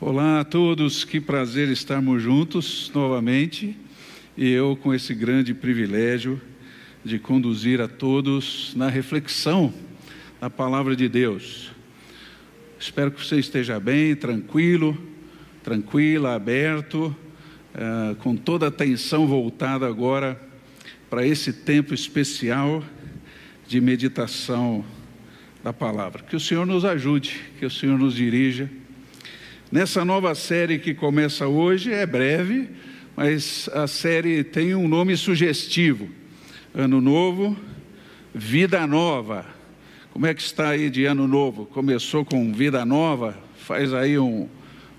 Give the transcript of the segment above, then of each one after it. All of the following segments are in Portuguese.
Olá a todos, que prazer estarmos juntos novamente e eu com esse grande privilégio de conduzir a todos na reflexão da palavra de Deus. Espero que você esteja bem, tranquilo, tranquila, aberto, uh, com toda a atenção voltada agora para esse tempo especial de meditação da palavra. Que o Senhor nos ajude, que o Senhor nos dirija. Nessa nova série que começa hoje, é breve, mas a série tem um nome sugestivo: Ano Novo, Vida Nova. Como é que está aí de Ano Novo? Começou com Vida Nova? Faz aí um,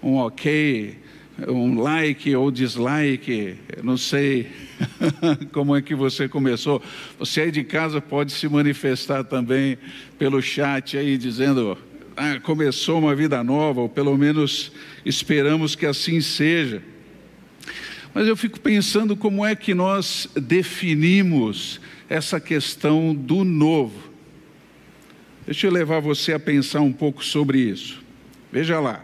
um ok, um like ou dislike, não sei como é que você começou. Você aí de casa pode se manifestar também pelo chat aí dizendo ah, começou uma vida nova, ou pelo menos esperamos que assim seja. Mas eu fico pensando como é que nós definimos essa questão do novo. Deixa eu levar você a pensar um pouco sobre isso. Veja lá.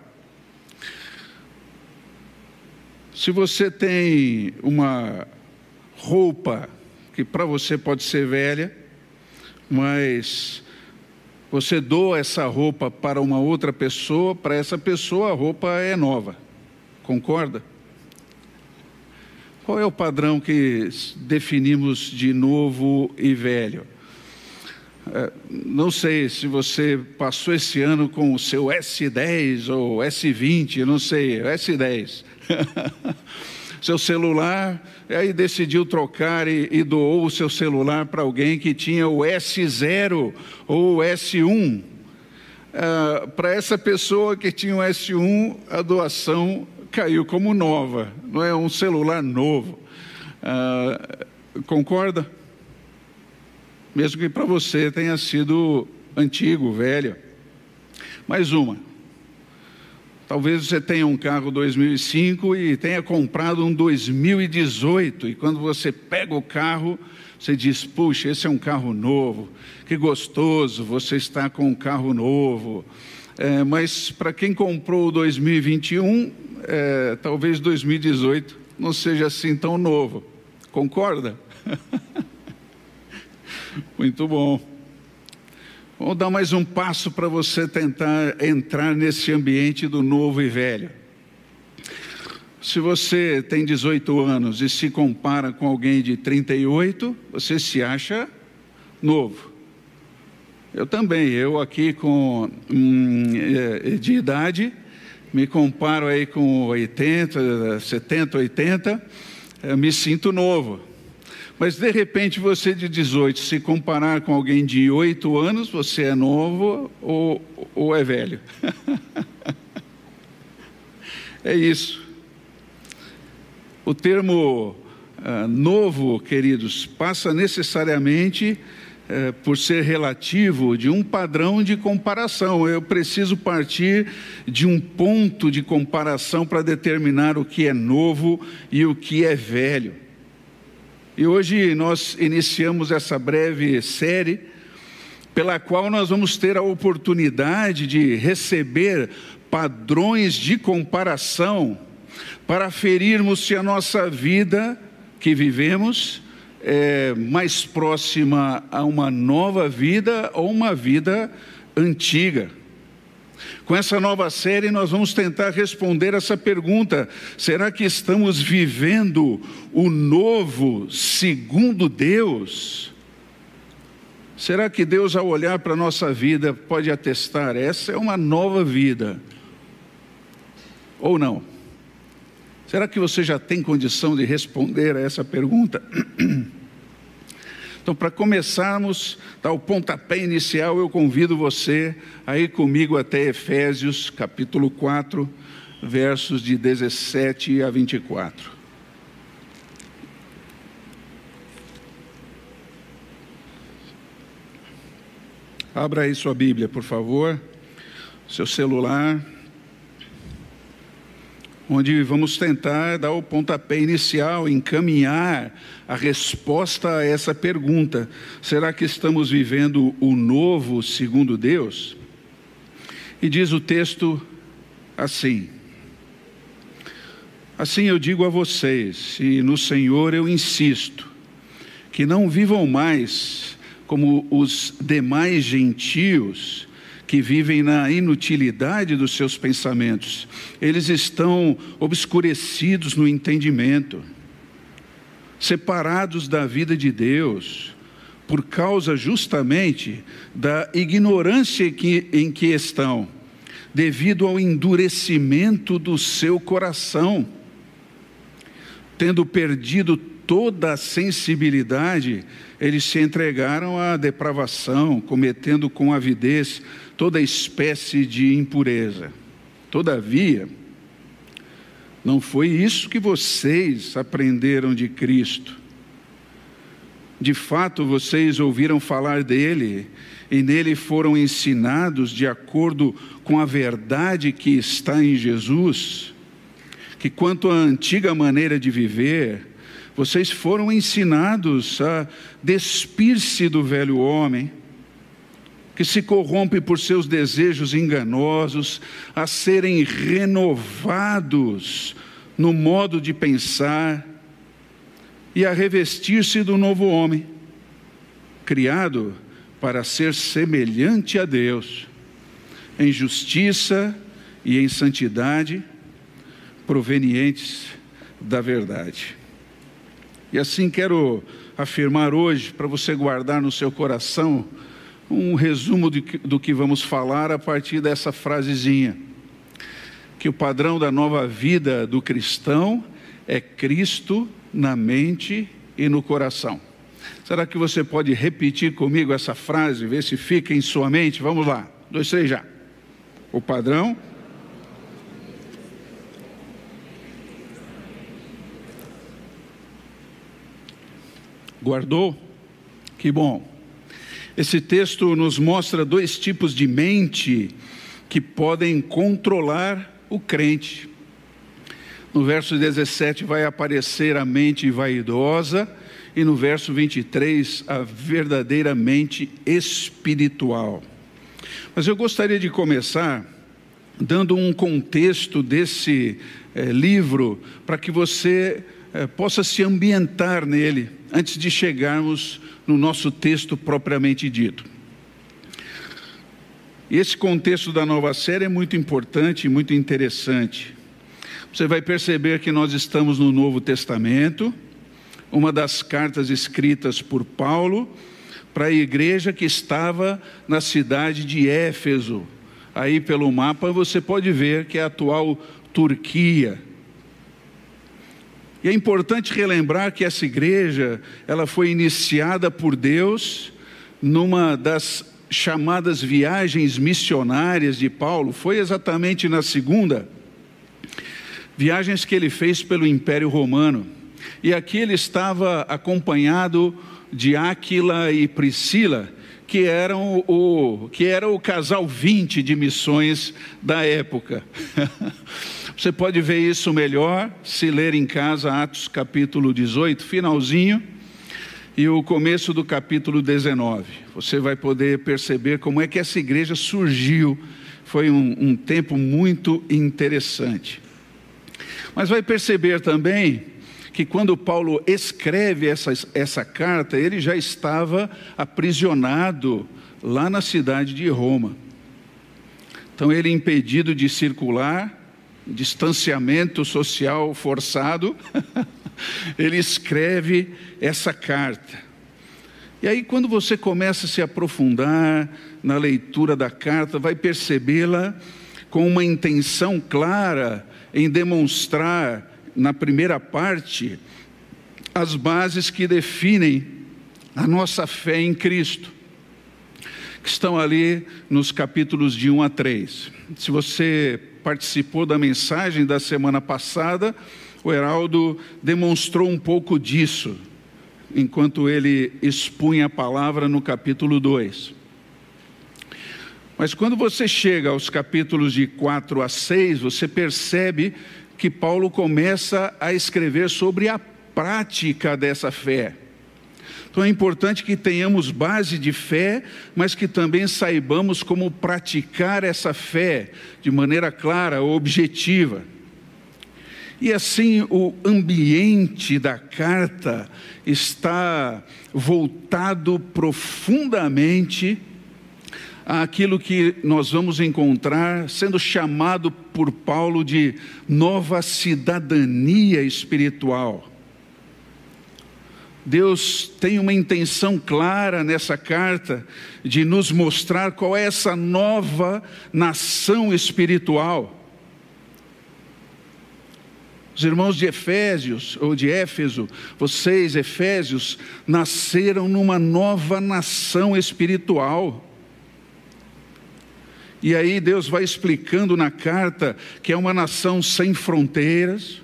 Se você tem uma roupa que para você pode ser velha, mas você doa essa roupa para uma outra pessoa, para essa pessoa a roupa é nova. Concorda? Qual é o padrão que definimos de novo e velho? É, não sei se você passou esse ano com o seu S10 ou S20, não sei, S10. seu celular, aí decidiu trocar e, e doou o seu celular para alguém que tinha o S0 ou o S1. Ah, para essa pessoa que tinha o S1, a doação caiu como nova, não é um celular novo. Ah, concorda? Mesmo que para você tenha sido antigo, velho. Mais uma. Talvez você tenha um carro 2005 e tenha comprado um 2018, e quando você pega o carro, você diz: puxa, esse é um carro novo, que gostoso, você está com um carro novo. É, mas para quem comprou o 2021, é, talvez 2018 não seja assim tão novo. Concorda? Muito bom. Vamos dar mais um passo para você tentar entrar nesse ambiente do novo e velho. Se você tem 18 anos e se compara com alguém de 38, você se acha novo. Eu também, eu aqui com hum, é, de idade, me comparo aí com 80, 70, 80, me sinto novo. Mas de repente você de 18, se comparar com alguém de 8 anos, você é novo ou, ou é velho? é isso. O termo uh, novo, queridos, passa necessariamente uh, por ser relativo de um padrão de comparação. Eu preciso partir de um ponto de comparação para determinar o que é novo e o que é velho. E hoje nós iniciamos essa breve série, pela qual nós vamos ter a oportunidade de receber padrões de comparação para ferirmos se a nossa vida que vivemos é mais próxima a uma nova vida ou uma vida antiga. Com essa nova série, nós vamos tentar responder essa pergunta: será que estamos vivendo o novo segundo Deus? Será que Deus, ao olhar para a nossa vida, pode atestar: essa é uma nova vida? Ou não? Será que você já tem condição de responder a essa pergunta? Então, para começarmos, dar o pontapé inicial, eu convido você a ir comigo até Efésios, capítulo 4, versos de 17 a 24. Abra aí sua Bíblia, por favor, seu celular onde vamos tentar dar o pontapé inicial, encaminhar a resposta a essa pergunta: será que estamos vivendo o novo segundo Deus? E diz o texto assim: Assim eu digo a vocês, e no Senhor eu insisto, que não vivam mais como os demais gentios que vivem na inutilidade dos seus pensamentos. Eles estão obscurecidos no entendimento, separados da vida de Deus, por causa justamente da ignorância que, em que estão, devido ao endurecimento do seu coração. Tendo perdido toda a sensibilidade, eles se entregaram à depravação, cometendo com avidez toda espécie de impureza. Todavia, não foi isso que vocês aprenderam de Cristo. De fato, vocês ouviram falar dele e nele foram ensinados de acordo com a verdade que está em Jesus, que quanto à antiga maneira de viver, vocês foram ensinados a despir-se do velho homem que se corrompe por seus desejos enganosos, a serem renovados no modo de pensar e a revestir-se do novo homem, criado para ser semelhante a Deus, em justiça e em santidade, provenientes da verdade. E assim quero afirmar hoje, para você guardar no seu coração, um resumo do que vamos falar a partir dessa frasezinha. Que o padrão da nova vida do cristão é Cristo na mente e no coração. Será que você pode repetir comigo essa frase, ver se fica em sua mente? Vamos lá, dois, três já. O padrão. Guardou? Que bom. Esse texto nos mostra dois tipos de mente que podem controlar o crente. No verso 17 vai aparecer a mente vaidosa, e no verso 23, a verdadeira mente espiritual. Mas eu gostaria de começar dando um contexto desse eh, livro, para que você eh, possa se ambientar nele, antes de chegarmos no nosso texto propriamente dito. Esse contexto da nova série é muito importante e muito interessante. Você vai perceber que nós estamos no Novo Testamento, uma das cartas escritas por Paulo para a igreja que estava na cidade de Éfeso. Aí pelo mapa você pode ver que é a atual Turquia. E é importante relembrar que essa igreja, ela foi iniciada por Deus numa das chamadas viagens missionárias de Paulo, foi exatamente na segunda, viagens que ele fez pelo Império Romano. E aqui ele estava acompanhado de Áquila e Priscila, que eram o que era o casal 20 de missões da época. Você pode ver isso melhor se ler em casa Atos capítulo 18, finalzinho, e o começo do capítulo 19. Você vai poder perceber como é que essa igreja surgiu. Foi um, um tempo muito interessante. Mas vai perceber também que quando Paulo escreve essa, essa carta, ele já estava aprisionado lá na cidade de Roma. Então, ele impedido de circular, distanciamento social forçado, ele escreve essa carta. E aí, quando você começa a se aprofundar na leitura da carta, vai percebê-la com uma intenção clara em demonstrar, na primeira parte, as bases que definem a nossa fé em Cristo, que estão ali nos capítulos de 1 a 3. Se você participou da mensagem da semana passada, o Heraldo demonstrou um pouco disso, enquanto ele expunha a palavra no capítulo 2. Mas quando você chega aos capítulos de 4 a 6, você percebe que Paulo começa a escrever sobre a prática dessa fé. Então é importante que tenhamos base de fé, mas que também saibamos como praticar essa fé de maneira clara, objetiva. E assim o ambiente da carta está voltado profundamente àquilo que nós vamos encontrar sendo chamado por Paulo de nova cidadania espiritual. Deus tem uma intenção clara nessa carta de nos mostrar qual é essa nova nação espiritual. Os irmãos de Efésios, ou de Éfeso, vocês, Efésios, nasceram numa nova nação espiritual. E aí Deus vai explicando na carta que é uma nação sem fronteiras,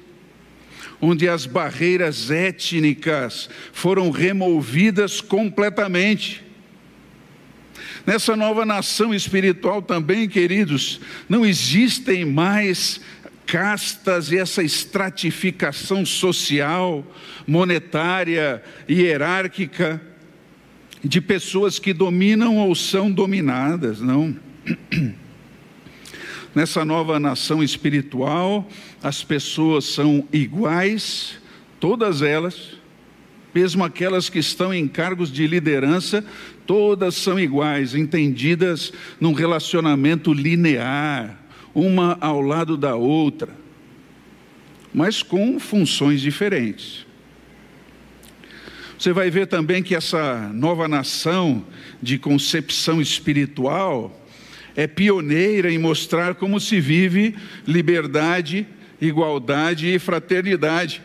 onde as barreiras étnicas foram removidas completamente. Nessa nova nação espiritual também, queridos, não existem mais castas e essa estratificação social, monetária, hierárquica, de pessoas que dominam ou são dominadas, não. Nessa nova nação espiritual, as pessoas são iguais, todas elas, mesmo aquelas que estão em cargos de liderança, todas são iguais, entendidas num relacionamento linear, uma ao lado da outra, mas com funções diferentes. Você vai ver também que essa nova nação de concepção espiritual é pioneira em mostrar como se vive liberdade, igualdade e fraternidade.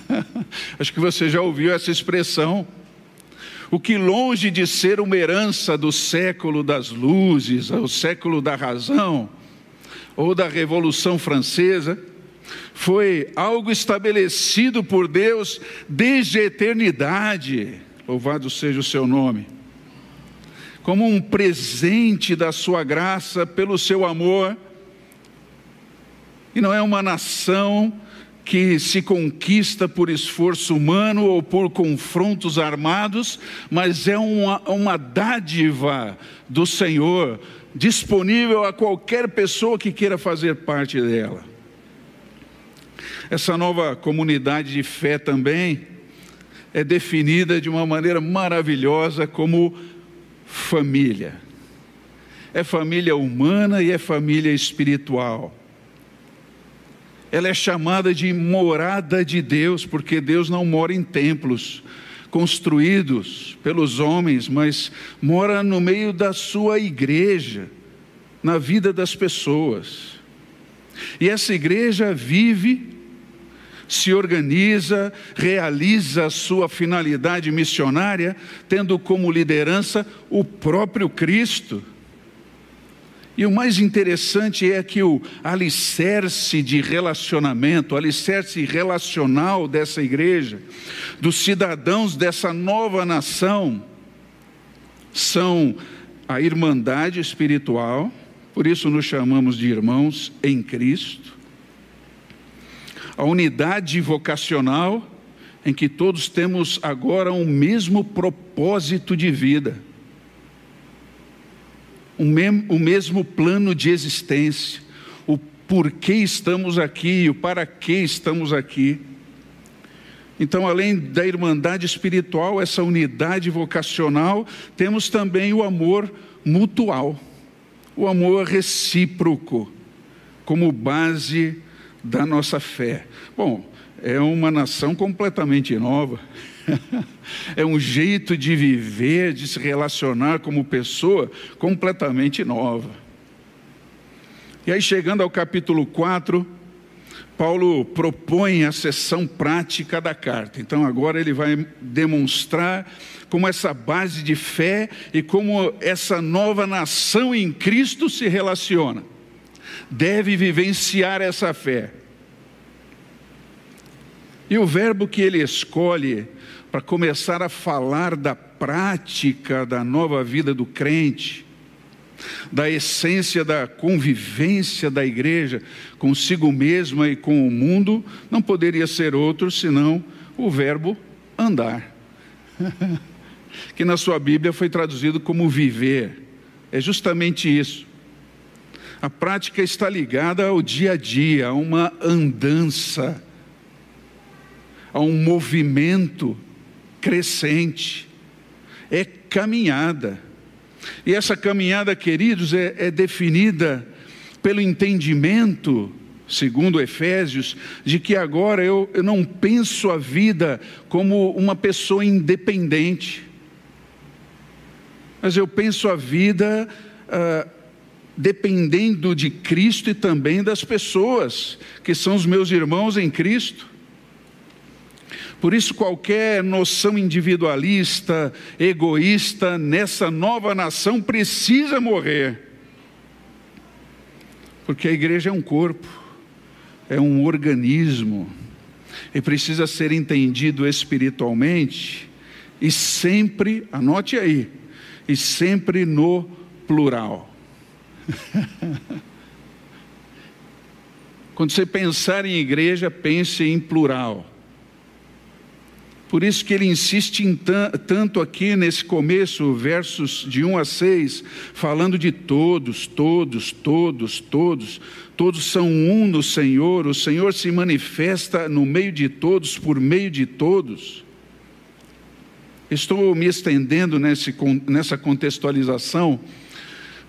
Acho que você já ouviu essa expressão. O que longe de ser uma herança do século das luzes, o século da razão, ou da Revolução Francesa, foi algo estabelecido por Deus desde a eternidade. Louvado seja o seu nome. Como um presente da sua graça pelo seu amor. E não é uma nação que se conquista por esforço humano ou por confrontos armados, mas é uma, uma dádiva do Senhor disponível a qualquer pessoa que queira fazer parte dela. Essa nova comunidade de fé também é definida de uma maneira maravilhosa como família. É família humana e é família espiritual. Ela é chamada de morada de Deus, porque Deus não mora em templos, construídos pelos homens, mas mora no meio da sua igreja, na vida das pessoas. E essa igreja vive, se organiza, realiza a sua finalidade missionária, tendo como liderança o próprio Cristo. E o mais interessante é que o alicerce de relacionamento, o alicerce relacional dessa igreja, dos cidadãos dessa nova nação, são a irmandade espiritual, por isso nos chamamos de irmãos em Cristo, a unidade vocacional, em que todos temos agora um mesmo propósito de vida o, mem o mesmo plano de existência, o porquê estamos aqui, o para que estamos aqui. Então, além da irmandade espiritual, essa unidade vocacional, temos também o amor mutual, o amor recíproco, como base da nossa fé. Bom, é uma nação completamente nova é um jeito de viver, de se relacionar como pessoa completamente nova. E aí, chegando ao capítulo 4, Paulo propõe a sessão prática da carta. Então, agora ele vai demonstrar como essa base de fé e como essa nova nação em Cristo se relaciona. Deve vivenciar essa fé. E o verbo que ele escolhe para começar a falar da prática da nova vida do crente, da essência da convivência da igreja consigo mesma e com o mundo, não poderia ser outro senão o verbo andar, que na sua Bíblia foi traduzido como viver. É justamente isso. A prática está ligada ao dia a dia, a uma andança, a um movimento crescente. É caminhada. E essa caminhada, queridos, é, é definida pelo entendimento, segundo Efésios, de que agora eu, eu não penso a vida como uma pessoa independente, mas eu penso a vida. Ah, dependendo de Cristo e também das pessoas que são os meus irmãos em Cristo. Por isso, qualquer noção individualista, egoísta nessa nova nação precisa morrer. Porque a igreja é um corpo, é um organismo, e precisa ser entendido espiritualmente, e sempre, anote aí, e sempre no plural. Quando você pensar em igreja, pense em plural. Por isso que ele insiste tanto aqui nesse começo, versos de 1 a 6, falando de todos, todos, todos, todos. Todos são um no Senhor, o Senhor se manifesta no meio de todos, por meio de todos. Estou me estendendo nesse, nessa contextualização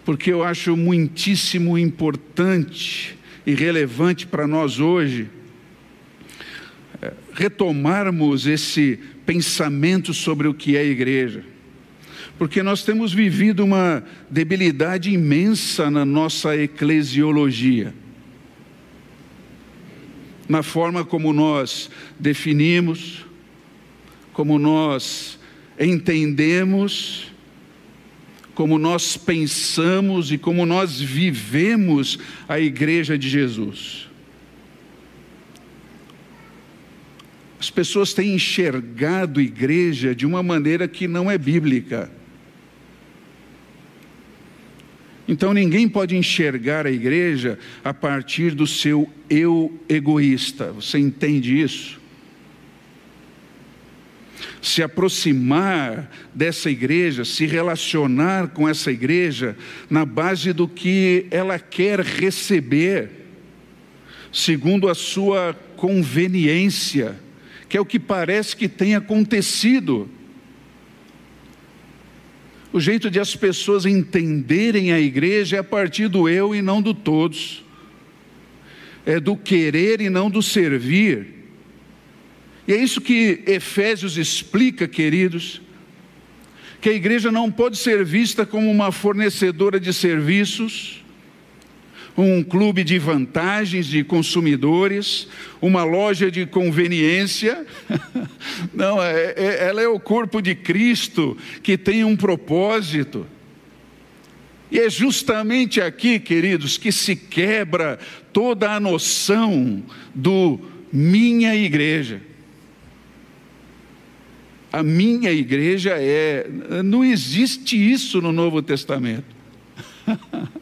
porque eu acho muitíssimo importante e relevante para nós hoje retomarmos esse pensamento sobre o que é igreja. Porque nós temos vivido uma debilidade imensa na nossa eclesiologia. Na forma como nós definimos, como nós entendemos como nós pensamos e como nós vivemos a igreja de Jesus. As pessoas têm enxergado igreja de uma maneira que não é bíblica. Então ninguém pode enxergar a igreja a partir do seu eu egoísta. Você entende isso? se aproximar dessa igreja, se relacionar com essa igreja na base do que ela quer receber, segundo a sua conveniência, que é o que parece que tem acontecido. O jeito de as pessoas entenderem a igreja é a partir do eu e não do todos, é do querer e não do servir e é isso que Efésios explica, queridos, que a igreja não pode ser vista como uma fornecedora de serviços, um clube de vantagens de consumidores, uma loja de conveniência. Não, é, é, ela é o corpo de Cristo que tem um propósito. E é justamente aqui, queridos, que se quebra toda a noção do minha igreja a minha igreja é. Não existe isso no Novo Testamento.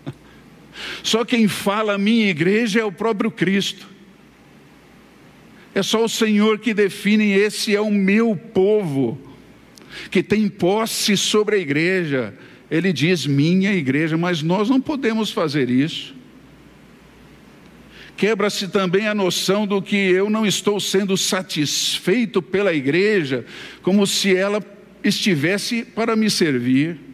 Só quem fala minha igreja é o próprio Cristo. É só o Senhor que define: esse é o meu povo, que tem posse sobre a igreja. Ele diz minha igreja, mas nós não podemos fazer isso. Quebra-se também a noção do que eu não estou sendo satisfeito pela igreja, como se ela estivesse para me servir.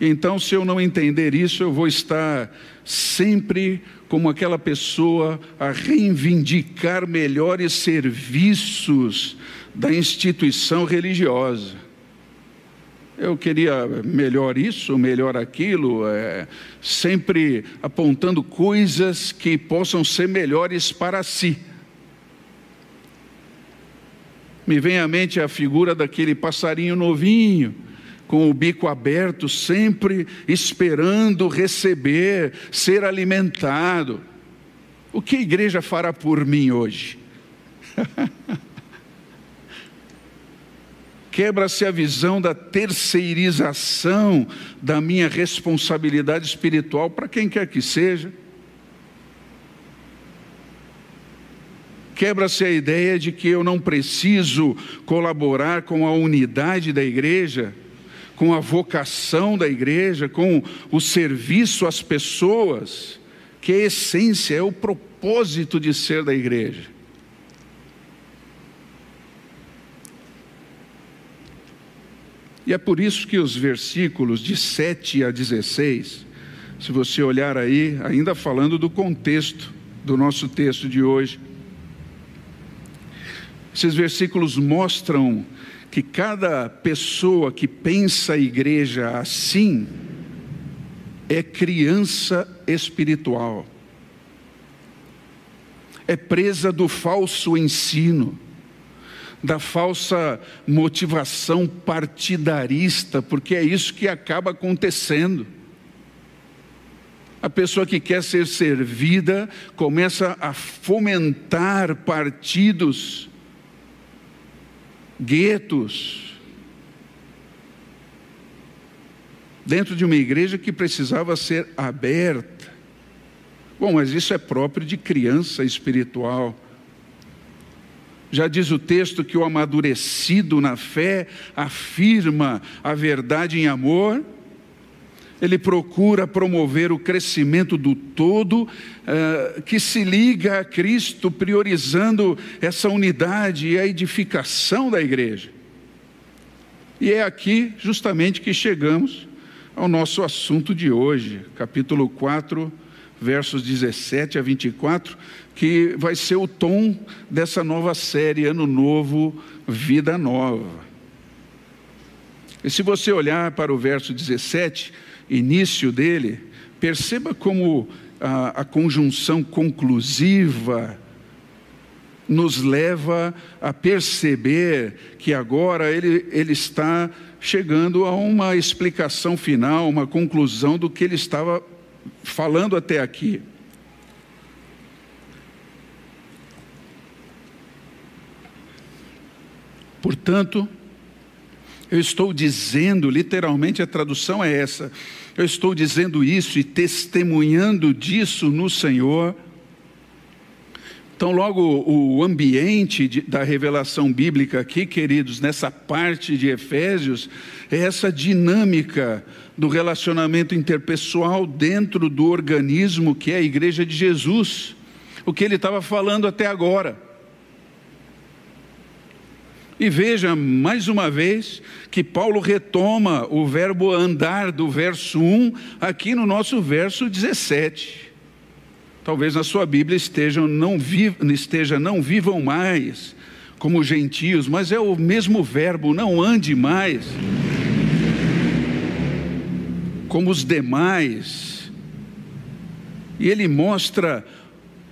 Então, se eu não entender isso, eu vou estar sempre como aquela pessoa a reivindicar melhores serviços da instituição religiosa eu queria melhor isso, melhor aquilo, é, sempre apontando coisas que possam ser melhores para si. Me vem à mente a figura daquele passarinho novinho, com o bico aberto, sempre esperando receber, ser alimentado. O que a igreja fará por mim hoje? quebra-se a visão da terceirização da minha responsabilidade espiritual para quem quer que seja. Quebra-se a ideia de que eu não preciso colaborar com a unidade da igreja, com a vocação da igreja, com o serviço às pessoas, que é a essência, é o propósito de ser da igreja. E é por isso que os versículos de 7 a 16, se você olhar aí, ainda falando do contexto do nosso texto de hoje, esses versículos mostram que cada pessoa que pensa a igreja assim é criança espiritual, é presa do falso ensino, da falsa motivação partidarista, porque é isso que acaba acontecendo. A pessoa que quer ser servida começa a fomentar partidos guetos, dentro de uma igreja que precisava ser aberta. Bom, mas isso é próprio de criança espiritual. Já diz o texto que o amadurecido na fé afirma a verdade em amor, ele procura promover o crescimento do todo, uh, que se liga a Cristo, priorizando essa unidade e a edificação da igreja. E é aqui justamente que chegamos ao nosso assunto de hoje, capítulo 4, versos 17 a 24, que vai ser o tom dessa nova série Ano Novo, Vida Nova. E se você olhar para o verso 17, início dele, perceba como a, a conjunção conclusiva nos leva a perceber que agora ele, ele está chegando a uma explicação final, uma conclusão do que ele estava falando até aqui. Portanto, eu estou dizendo, literalmente a tradução é essa, eu estou dizendo isso e testemunhando disso no Senhor. Então, logo, o ambiente de, da revelação bíblica aqui, queridos, nessa parte de Efésios, é essa dinâmica do relacionamento interpessoal dentro do organismo que é a Igreja de Jesus. O que ele estava falando até agora. E veja mais uma vez que Paulo retoma o verbo andar do verso 1 aqui no nosso verso 17. Talvez na sua Bíblia estejam não, esteja não vivam mais como gentios, mas é o mesmo verbo, não ande mais como os demais. E ele mostra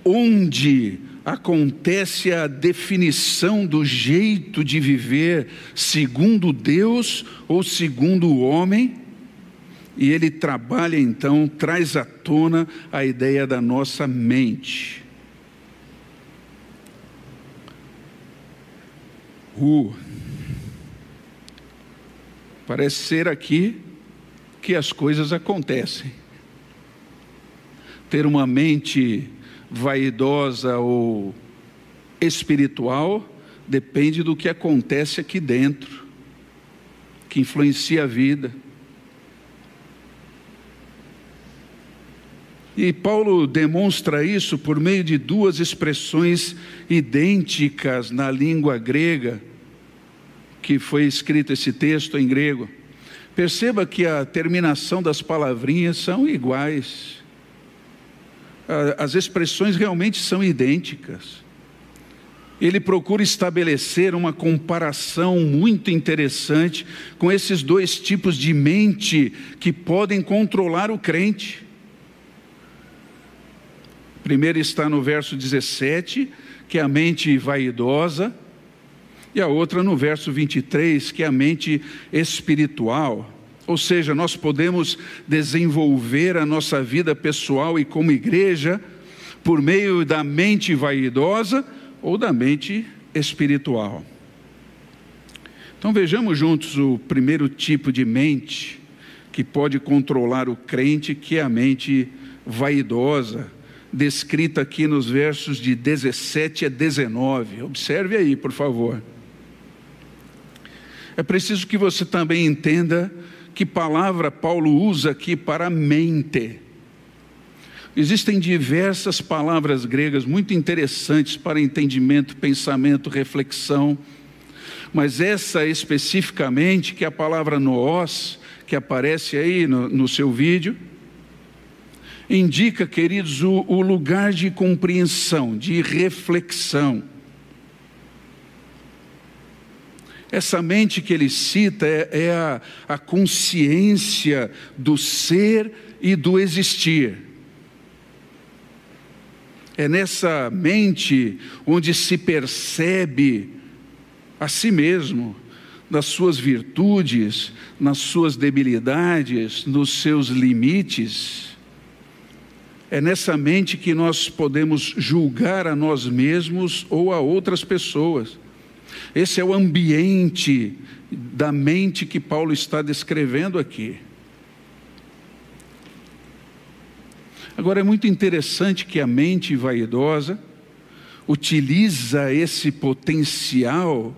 onde acontece a definição do jeito de viver segundo Deus ou segundo o homem, e ele trabalha então, traz à tona a ideia da nossa mente. Uh, parece ser aqui que as coisas acontecem. Ter uma mente vaidosa ou espiritual depende do que acontece aqui dentro, que influencia a vida. E Paulo demonstra isso por meio de duas expressões idênticas na língua grega, que foi escrito esse texto em grego. Perceba que a terminação das palavrinhas são iguais as expressões realmente são idênticas. Ele procura estabelecer uma comparação muito interessante com esses dois tipos de mente que podem controlar o crente. Primeiro está no verso 17, que é a mente vaidosa, e a outra no verso 23, que é a mente espiritual. Ou seja, nós podemos desenvolver a nossa vida pessoal e como igreja por meio da mente vaidosa ou da mente espiritual. Então vejamos juntos o primeiro tipo de mente que pode controlar o crente, que é a mente vaidosa, descrita aqui nos versos de 17 a 19. Observe aí, por favor. é preciso que você também entenda que palavra Paulo usa aqui para mente. Existem diversas palavras gregas muito interessantes para entendimento, pensamento, reflexão, mas essa especificamente, que é a palavra noós, que aparece aí no, no seu vídeo, indica, queridos, o, o lugar de compreensão, de reflexão. Essa mente que ele cita é, é a, a consciência do ser e do existir. É nessa mente onde se percebe a si mesmo, nas suas virtudes, nas suas debilidades, nos seus limites. É nessa mente que nós podemos julgar a nós mesmos ou a outras pessoas. Esse é o ambiente da mente que Paulo está descrevendo aqui. Agora é muito interessante que a mente vaidosa utiliza esse potencial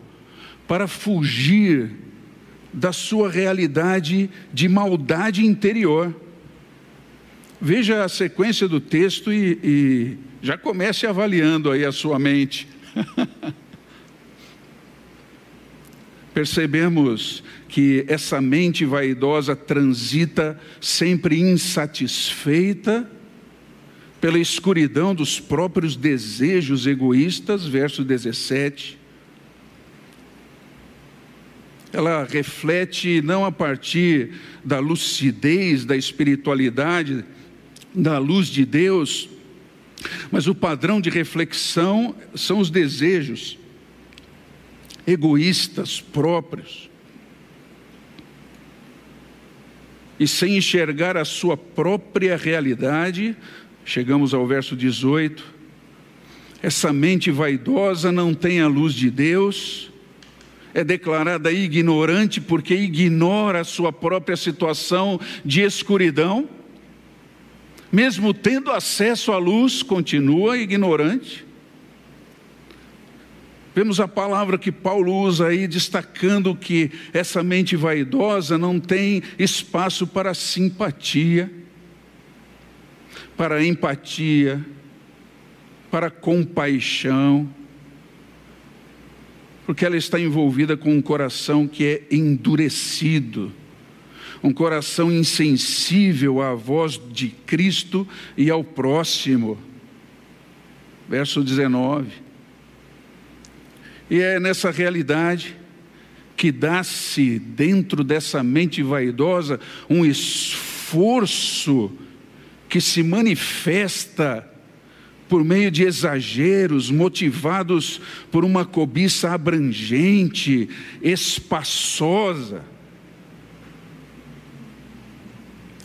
para fugir da sua realidade de maldade interior. Veja a sequência do texto e, e já comece avaliando aí a sua mente. Percebemos que essa mente vaidosa transita sempre insatisfeita pela escuridão dos próprios desejos egoístas, verso 17. Ela reflete não a partir da lucidez da espiritualidade, da luz de Deus, mas o padrão de reflexão são os desejos egoístas próprios. E sem enxergar a sua própria realidade, chegamos ao verso 18, essa mente vaidosa não tem a luz de Deus, é declarada ignorante porque ignora a sua própria situação de escuridão mesmo tendo acesso à luz, continua ignorante. Vemos a palavra que Paulo usa aí, destacando que essa mente vaidosa não tem espaço para simpatia, para empatia, para compaixão, porque ela está envolvida com um coração que é endurecido um coração insensível à voz de Cristo e ao próximo. Verso 19. E é nessa realidade que dá-se dentro dessa mente vaidosa um esforço que se manifesta por meio de exageros, motivados por uma cobiça abrangente, espaçosa.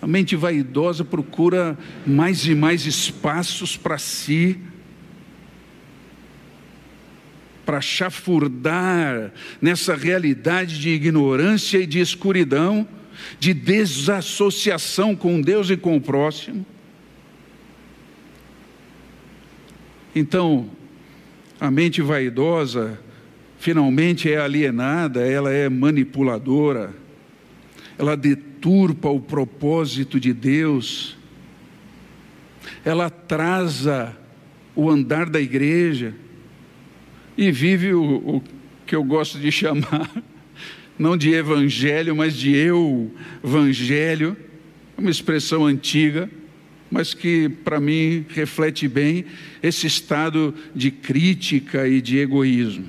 A mente vaidosa procura mais e mais espaços para si, para chafurdar nessa realidade de ignorância e de escuridão, de desassociação com Deus e com o próximo. Então, a mente vaidosa finalmente é alienada, ela é manipuladora, ela deturpa o propósito de Deus, ela atrasa o andar da igreja e vive o, o que eu gosto de chamar, não de evangelho, mas de eu evangelho, uma expressão antiga, mas que para mim reflete bem esse estado de crítica e de egoísmo.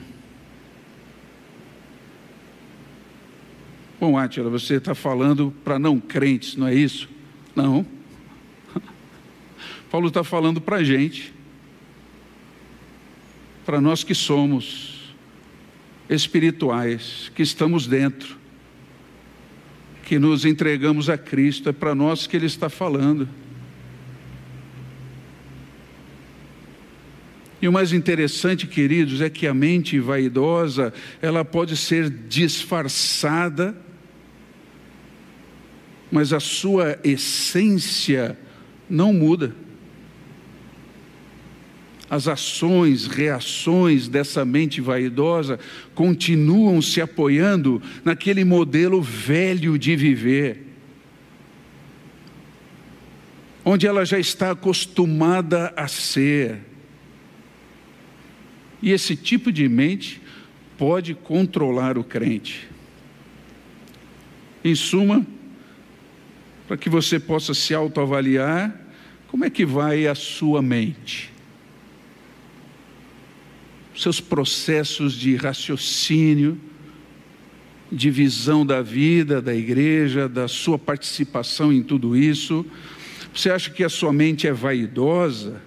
Bom, Átila, você está falando para não crentes, não é isso? Não. Paulo está falando para a gente, para nós que somos espirituais, que estamos dentro, que nos entregamos a Cristo, é para nós que Ele está falando. E o mais interessante, queridos, é que a mente vaidosa, ela pode ser disfarçada mas a sua essência não muda. As ações, reações dessa mente vaidosa continuam se apoiando naquele modelo velho de viver, onde ela já está acostumada a ser. E esse tipo de mente pode controlar o crente. Em suma, para que você possa se autoavaliar, como é que vai a sua mente? Seus processos de raciocínio, de visão da vida, da igreja, da sua participação em tudo isso. Você acha que a sua mente é vaidosa?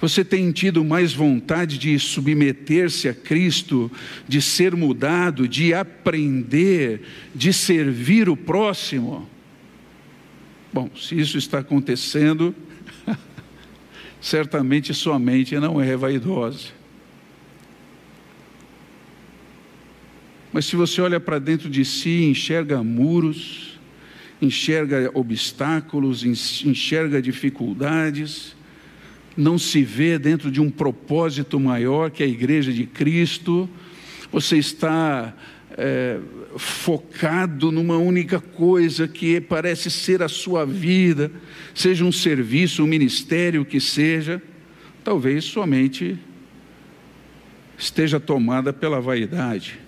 Você tem tido mais vontade de submeter-se a Cristo, de ser mudado, de aprender, de servir o próximo? Bom, se isso está acontecendo, certamente sua mente não é vaidosa. Mas se você olha para dentro de si, enxerga muros, enxerga obstáculos, enxerga dificuldades, não se vê dentro de um propósito maior que a igreja de Cristo, você está é, focado numa única coisa que parece ser a sua vida, seja um serviço, um ministério que seja, talvez somente esteja tomada pela vaidade.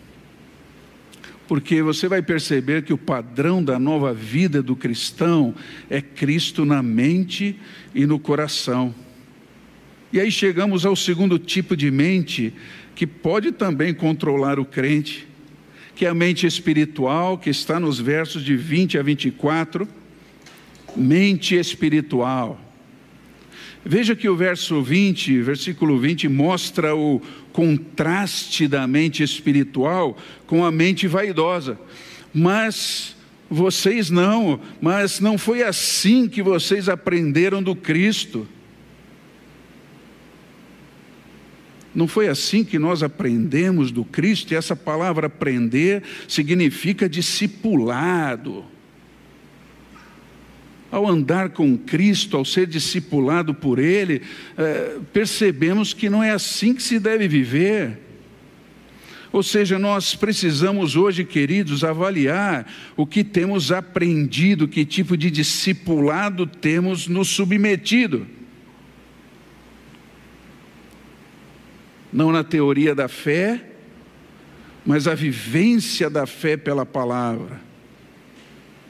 Porque você vai perceber que o padrão da nova vida do cristão é Cristo na mente e no coração. E aí chegamos ao segundo tipo de mente que pode também controlar o crente, que é a mente espiritual, que está nos versos de 20 a 24. Mente espiritual. Veja que o verso 20, versículo 20, mostra o contraste da mente espiritual com a mente vaidosa. Mas vocês não, mas não foi assim que vocês aprenderam do Cristo. Não foi assim que nós aprendemos do Cristo, e essa palavra aprender significa discipulado. Ao andar com Cristo, ao ser discipulado por Ele, é, percebemos que não é assim que se deve viver. Ou seja, nós precisamos hoje, queridos, avaliar o que temos aprendido, que tipo de discipulado temos nos submetido. Não na teoria da fé, mas a vivência da fé pela palavra.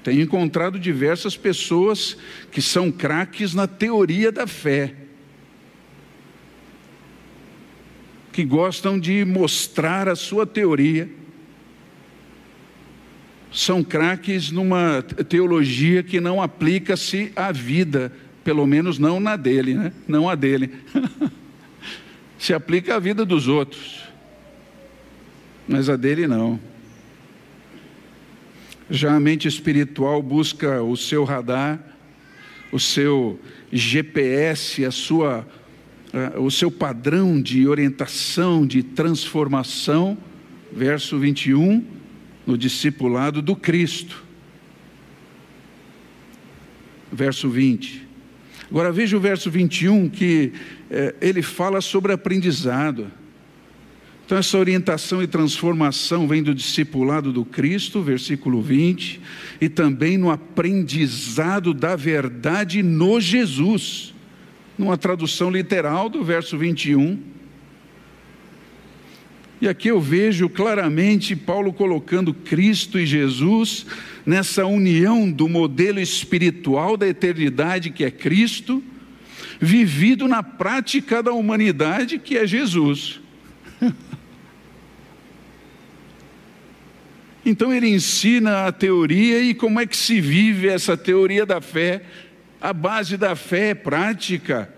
Tenho encontrado diversas pessoas que são craques na teoria da fé, que gostam de mostrar a sua teoria, são craques numa teologia que não aplica-se à vida, pelo menos não na dele, né? não a dele. se aplica à vida dos outros, mas a dele não. Já a mente espiritual busca o seu radar, o seu GPS, a sua, o seu padrão de orientação, de transformação, verso 21, no discipulado do Cristo. Verso 20. Agora veja o verso 21 que é, ele fala sobre aprendizado. Então, essa orientação e transformação vem do discipulado do Cristo, versículo 20, e também no aprendizado da verdade no Jesus, numa tradução literal do verso 21. E aqui eu vejo claramente Paulo colocando Cristo e Jesus nessa união do modelo espiritual da eternidade que é Cristo, vivido na prática da humanidade que é Jesus. Então ele ensina a teoria e como é que se vive essa teoria da fé. A base da fé é prática.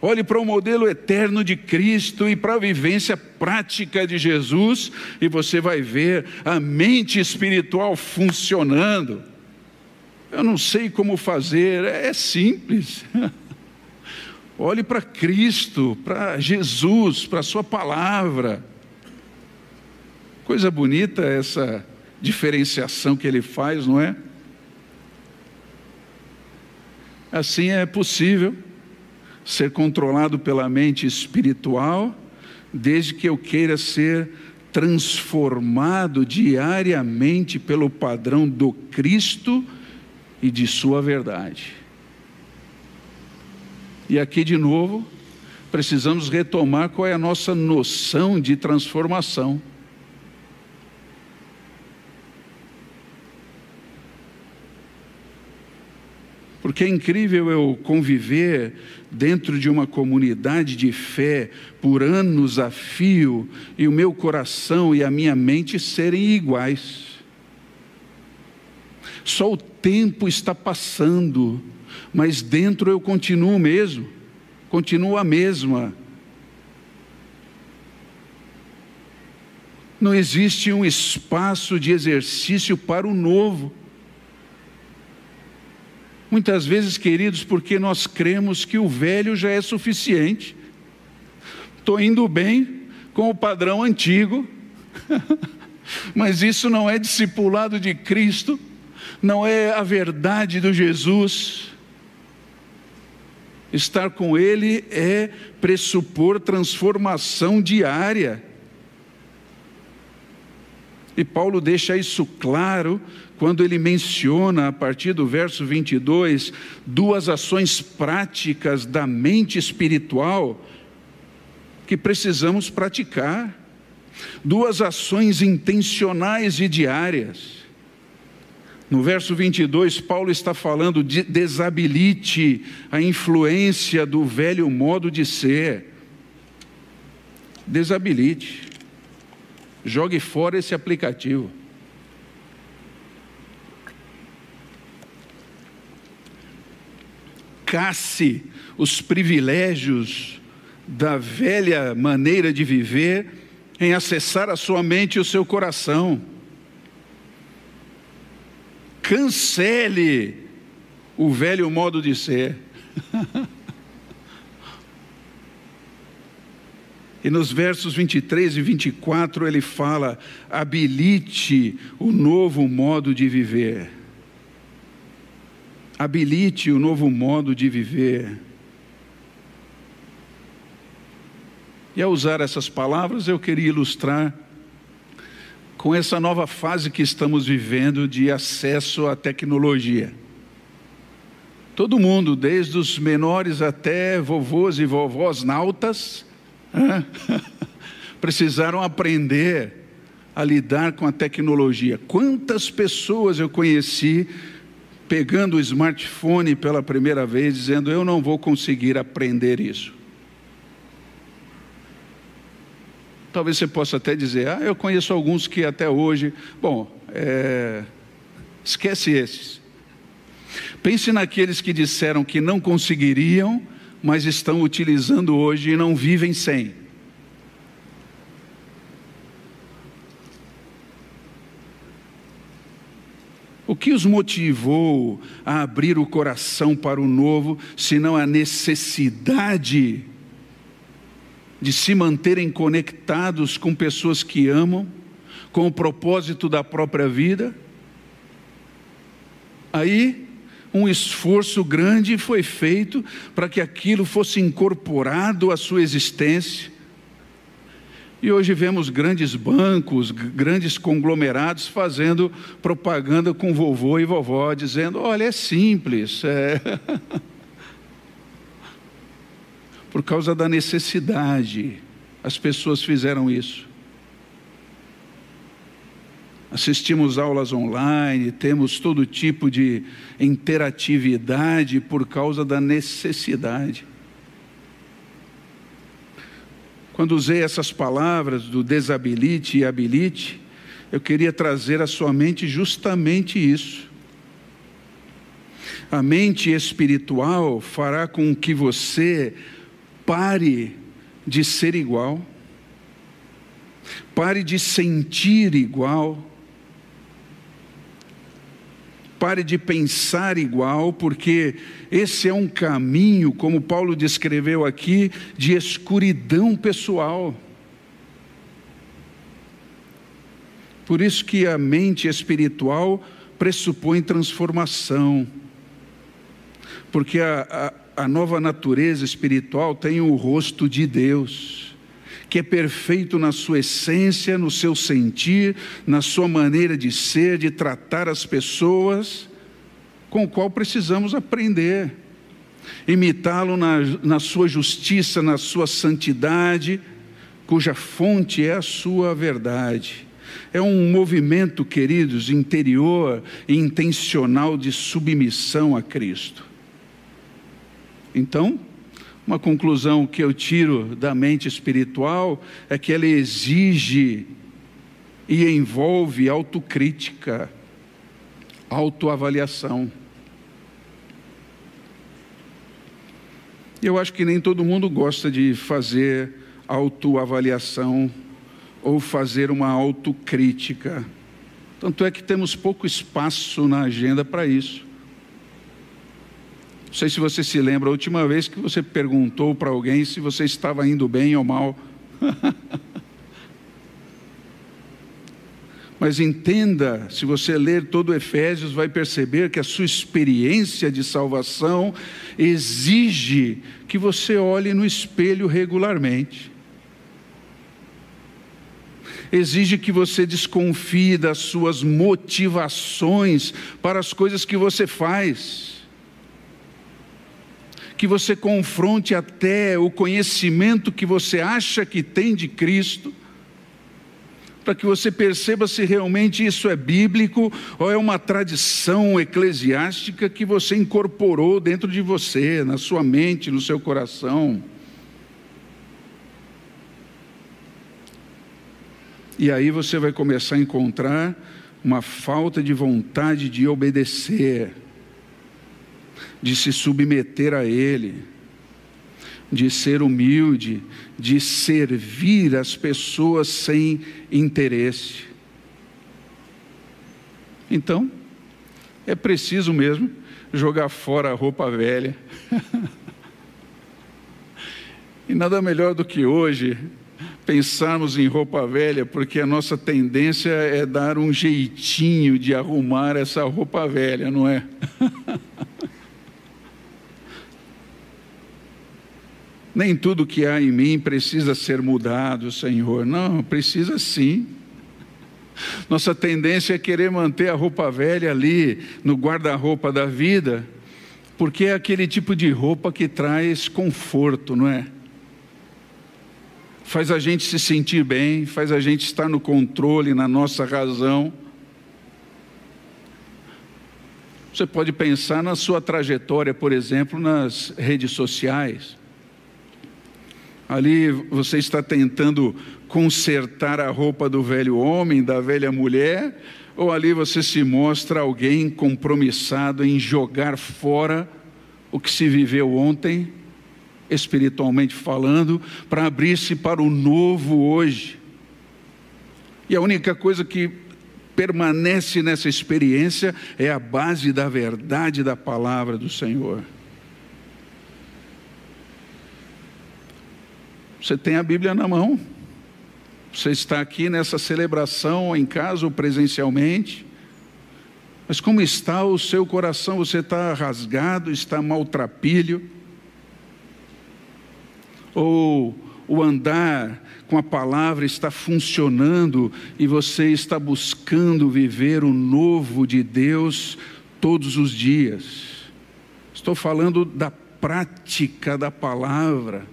Olhe para o modelo eterno de Cristo e para a vivência prática de Jesus, e você vai ver a mente espiritual funcionando. Eu não sei como fazer, é simples. Olhe para Cristo, para Jesus, para a Sua palavra. Coisa bonita essa diferenciação que ele faz, não é? Assim é possível ser controlado pela mente espiritual, desde que eu queira ser transformado diariamente pelo padrão do Cristo e de Sua verdade. E aqui de novo, precisamos retomar qual é a nossa noção de transformação. Porque é incrível eu conviver dentro de uma comunidade de fé por anos a fio e o meu coração e a minha mente serem iguais. Só o tempo está passando, mas dentro eu continuo mesmo, continuo a mesma. Não existe um espaço de exercício para o novo. Muitas vezes, queridos, porque nós cremos que o velho já é suficiente. Estou indo bem com o padrão antigo, mas isso não é discipulado de Cristo, não é a verdade do Jesus. Estar com Ele é pressupor transformação diária. E Paulo deixa isso claro quando ele menciona, a partir do verso 22, duas ações práticas da mente espiritual que precisamos praticar, duas ações intencionais e diárias. No verso 22, Paulo está falando de desabilite a influência do velho modo de ser. Desabilite. Jogue fora esse aplicativo. Casse os privilégios da velha maneira de viver em acessar a sua mente e o seu coração. Cancele o velho modo de ser. E nos versos 23 e 24 ele fala: habilite o novo modo de viver. Habilite o novo modo de viver. E ao usar essas palavras, eu queria ilustrar com essa nova fase que estamos vivendo de acesso à tecnologia. Todo mundo, desde os menores até vovôs e vovós nautas, precisaram aprender a lidar com a tecnologia. Quantas pessoas eu conheci pegando o smartphone pela primeira vez, dizendo: Eu não vou conseguir aprender isso. Talvez você possa até dizer: Ah, eu conheço alguns que até hoje. Bom, é... esquece esses. Pense naqueles que disseram que não conseguiriam mas estão utilizando hoje e não vivem sem. O que os motivou a abrir o coração para o novo, senão a necessidade de se manterem conectados com pessoas que amam, com o propósito da própria vida? Aí um esforço grande foi feito para que aquilo fosse incorporado à sua existência. E hoje vemos grandes bancos, grandes conglomerados fazendo propaganda com vovô e vovó, dizendo: olha, é simples. É... Por causa da necessidade, as pessoas fizeram isso assistimos aulas online, temos todo tipo de interatividade por causa da necessidade. Quando usei essas palavras do desabilite e habilite, eu queria trazer à sua mente justamente isso. A mente espiritual fará com que você pare de ser igual, pare de sentir igual, pare de pensar igual, porque esse é um caminho, como Paulo descreveu aqui, de escuridão pessoal. Por isso que a mente espiritual pressupõe transformação, porque a, a nova natureza espiritual tem o rosto de Deus, que é perfeito na sua essência, no seu sentir, na sua maneira de ser, de tratar as pessoas, com o qual precisamos aprender. Imitá-lo na, na sua justiça, na sua santidade, cuja fonte é a sua verdade. É um movimento, queridos, interior e intencional de submissão a Cristo. Então, uma conclusão que eu tiro da mente espiritual é que ela exige e envolve autocrítica, autoavaliação. Eu acho que nem todo mundo gosta de fazer autoavaliação ou fazer uma autocrítica. Tanto é que temos pouco espaço na agenda para isso. Não sei se você se lembra, a última vez que você perguntou para alguém se você estava indo bem ou mal. Mas entenda, se você ler todo Efésios, vai perceber que a sua experiência de salvação exige que você olhe no espelho regularmente exige que você desconfie das suas motivações para as coisas que você faz. Que você confronte até o conhecimento que você acha que tem de Cristo, para que você perceba se realmente isso é bíblico ou é uma tradição eclesiástica que você incorporou dentro de você, na sua mente, no seu coração. E aí você vai começar a encontrar uma falta de vontade de obedecer, de se submeter a Ele, de ser humilde, de servir as pessoas sem interesse. Então, é preciso mesmo jogar fora a roupa velha. e nada melhor do que hoje pensarmos em roupa velha, porque a nossa tendência é dar um jeitinho de arrumar essa roupa velha, não é? Nem tudo que há em mim precisa ser mudado, Senhor. Não, precisa sim. Nossa tendência é querer manter a roupa velha ali no guarda-roupa da vida, porque é aquele tipo de roupa que traz conforto, não é? faz a gente se sentir bem, faz a gente estar no controle, na nossa razão. Você pode pensar na sua trajetória, por exemplo, nas redes sociais. Ali você está tentando consertar a roupa do velho homem, da velha mulher, ou ali você se mostra alguém compromissado em jogar fora o que se viveu ontem espiritualmente falando, para abrir-se para o novo hoje. E a única coisa que permanece nessa experiência é a base da verdade da palavra do Senhor. Você tem a Bíblia na mão. Você está aqui nessa celebração em casa ou presencialmente. Mas como está o seu coração? Você está rasgado, está maltrapilho ou o andar com a palavra está funcionando e você está buscando viver o novo de Deus todos os dias. Estou falando da prática da palavra,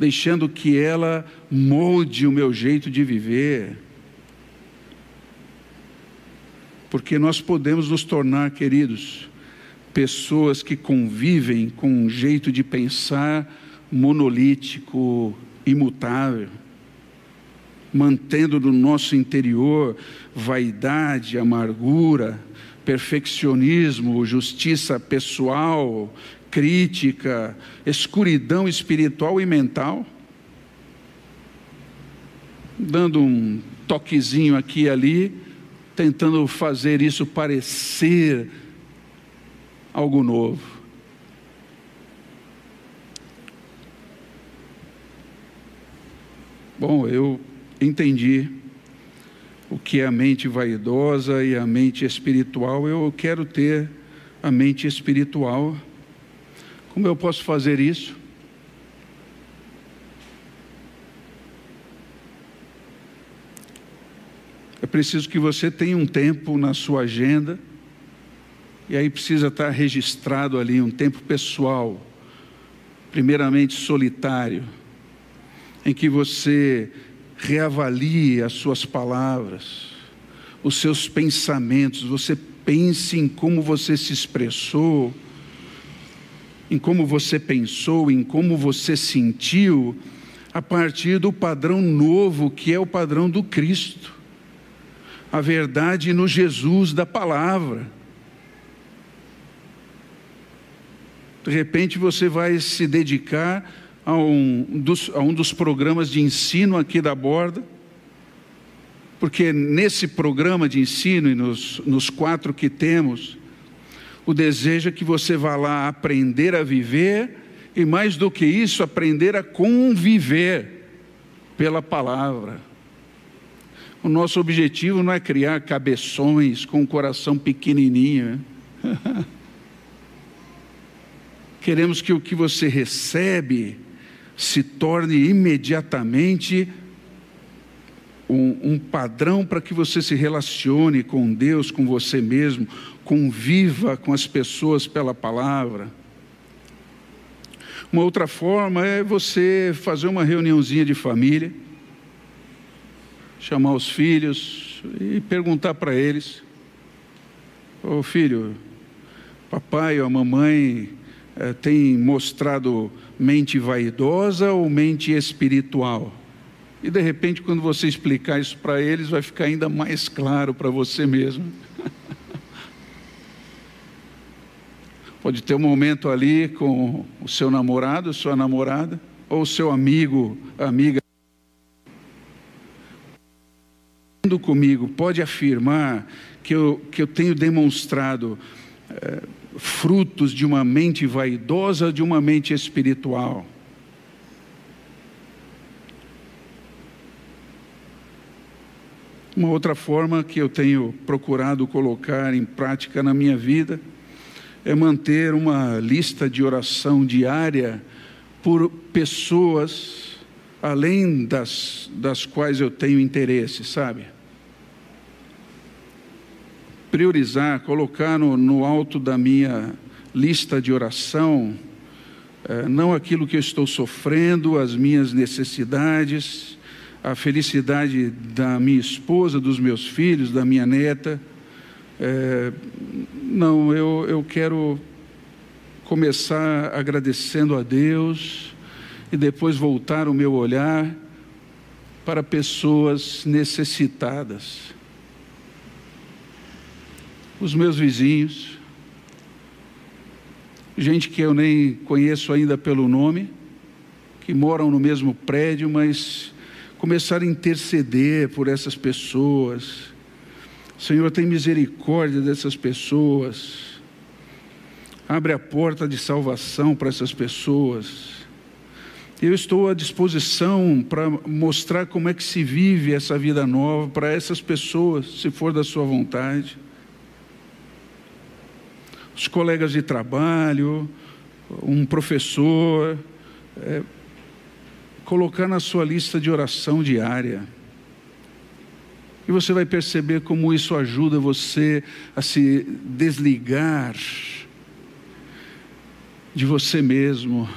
deixando que ela molde o meu jeito de viver. Porque nós podemos nos tornar, queridos, pessoas que convivem com um jeito de pensar monolítico, imutável, mantendo no nosso interior vaidade, amargura, perfeccionismo, justiça pessoal, crítica, escuridão espiritual e mental. Dando um toquezinho aqui e ali, tentando fazer isso parecer algo novo. Bom, eu entendi o que é a mente vaidosa e a mente espiritual. Eu quero ter a mente espiritual. Como eu posso fazer isso? É preciso que você tenha um tempo na sua agenda, e aí precisa estar registrado ali um tempo pessoal, primeiramente solitário, em que você reavalie as suas palavras, os seus pensamentos, você pense em como você se expressou, em como você pensou, em como você sentiu, a partir do padrão novo que é o padrão do Cristo a verdade no Jesus da palavra. De repente você vai se dedicar a um dos, a um dos programas de ensino aqui da borda, porque nesse programa de ensino e nos, nos quatro que temos, o desejo é que você vá lá aprender a viver e, mais do que isso, aprender a conviver pela palavra. O nosso objetivo não é criar cabeções com o coração pequenininho. Queremos que o que você recebe se torne imediatamente um, um padrão para que você se relacione com Deus, com você mesmo, conviva com as pessoas pela palavra. Uma outra forma é você fazer uma reuniãozinha de família chamar os filhos e perguntar para eles: Ô oh, filho, papai ou a mamãe eh, tem mostrado mente vaidosa ou mente espiritual? E de repente, quando você explicar isso para eles, vai ficar ainda mais claro para você mesmo. Pode ter um momento ali com o seu namorado, sua namorada, ou seu amigo, amiga comigo pode afirmar que eu, que eu tenho demonstrado é, frutos de uma mente vaidosa, de uma mente espiritual? Uma outra forma que eu tenho procurado colocar em prática na minha vida é manter uma lista de oração diária por pessoas além das, das quais eu tenho interesse, sabe? priorizar, colocar no, no alto da minha lista de oração, é, não aquilo que eu estou sofrendo, as minhas necessidades, a felicidade da minha esposa, dos meus filhos, da minha neta. É, não, eu, eu quero começar agradecendo a Deus e depois voltar o meu olhar para pessoas necessitadas os meus vizinhos, gente que eu nem conheço ainda pelo nome, que moram no mesmo prédio, mas começar a interceder por essas pessoas. Senhor, tem misericórdia dessas pessoas. Abre a porta de salvação para essas pessoas. Eu estou à disposição para mostrar como é que se vive essa vida nova para essas pessoas, se for da sua vontade os colegas de trabalho, um professor, é, colocar na sua lista de oração diária. E você vai perceber como isso ajuda você a se desligar de você mesmo.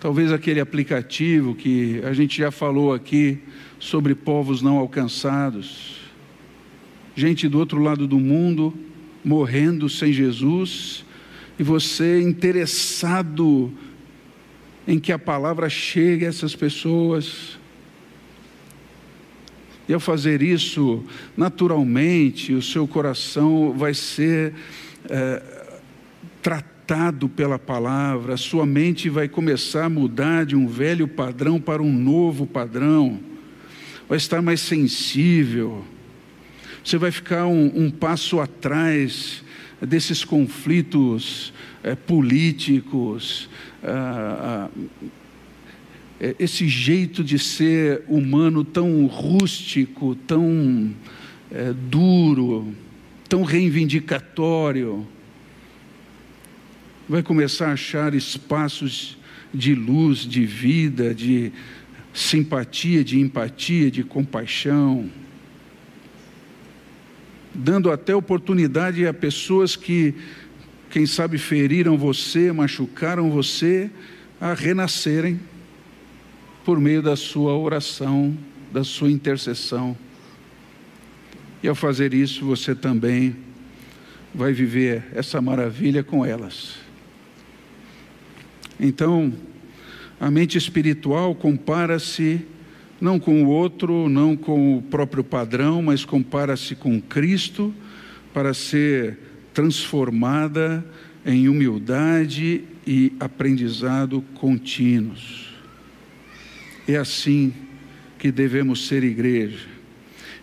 Talvez aquele aplicativo que a gente já falou aqui sobre povos não alcançados gente do outro lado do mundo morrendo sem Jesus, e você interessado em que a palavra chegue a essas pessoas. E ao fazer isso, naturalmente, o seu coração vai ser é, tratado pela palavra, a sua mente vai começar a mudar de um velho padrão para um novo padrão, vai estar mais sensível você vai ficar um, um passo atrás desses conflitos é, políticos, ah, ah, esse jeito de ser humano tão rústico, tão é, duro, tão reivindicatório. vai começar a achar espaços de luz, de vida, de simpatia, de empatia, de compaixão, dando até oportunidade a pessoas que, quem sabe, feriram você, machucaram você, a renascerem por meio da sua oração, da sua intercessão. E ao fazer isso, você também vai viver essa maravilha com elas. Então, a mente espiritual compara-se não com o outro, não com o próprio padrão, mas compara-se com Cristo para ser transformada em humildade e aprendizado contínuos. É assim que devemos ser igreja,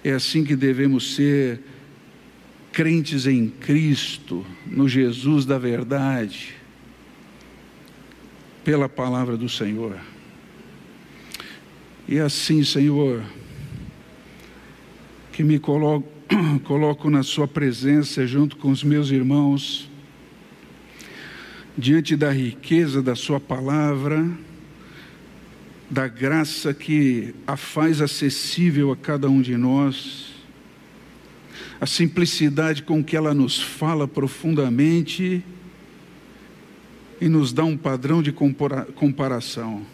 é assim que devemos ser crentes em Cristo, no Jesus da verdade, pela palavra do Senhor. E assim, Senhor, que me coloco, coloco na Sua presença junto com os meus irmãos, diante da riqueza da Sua palavra, da graça que a faz acessível a cada um de nós, a simplicidade com que ela nos fala profundamente e nos dá um padrão de comparação.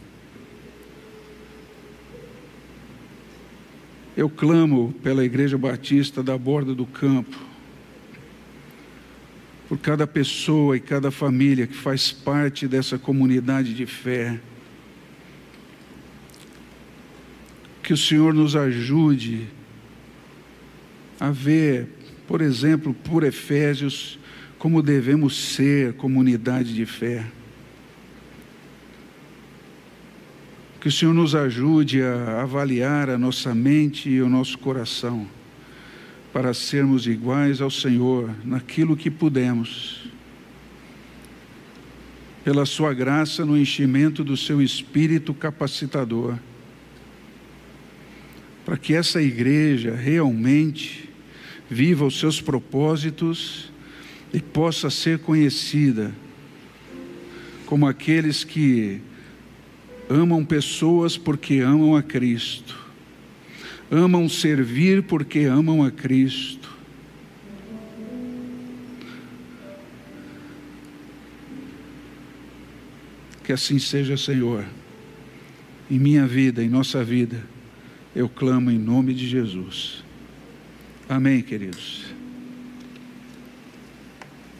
Eu clamo pela Igreja Batista da Borda do Campo, por cada pessoa e cada família que faz parte dessa comunidade de fé. Que o Senhor nos ajude a ver, por exemplo, por Efésios, como devemos ser comunidade de fé. Que o Senhor nos ajude a avaliar a nossa mente e o nosso coração, para sermos iguais ao Senhor naquilo que pudemos. Pela Sua graça, no enchimento do Seu Espírito capacitador, para que essa igreja realmente viva os seus propósitos e possa ser conhecida como aqueles que amam pessoas porque amam a Cristo, amam servir porque amam a Cristo. Que assim seja, Senhor, em minha vida, em nossa vida, eu clamo em nome de Jesus. Amém, queridos.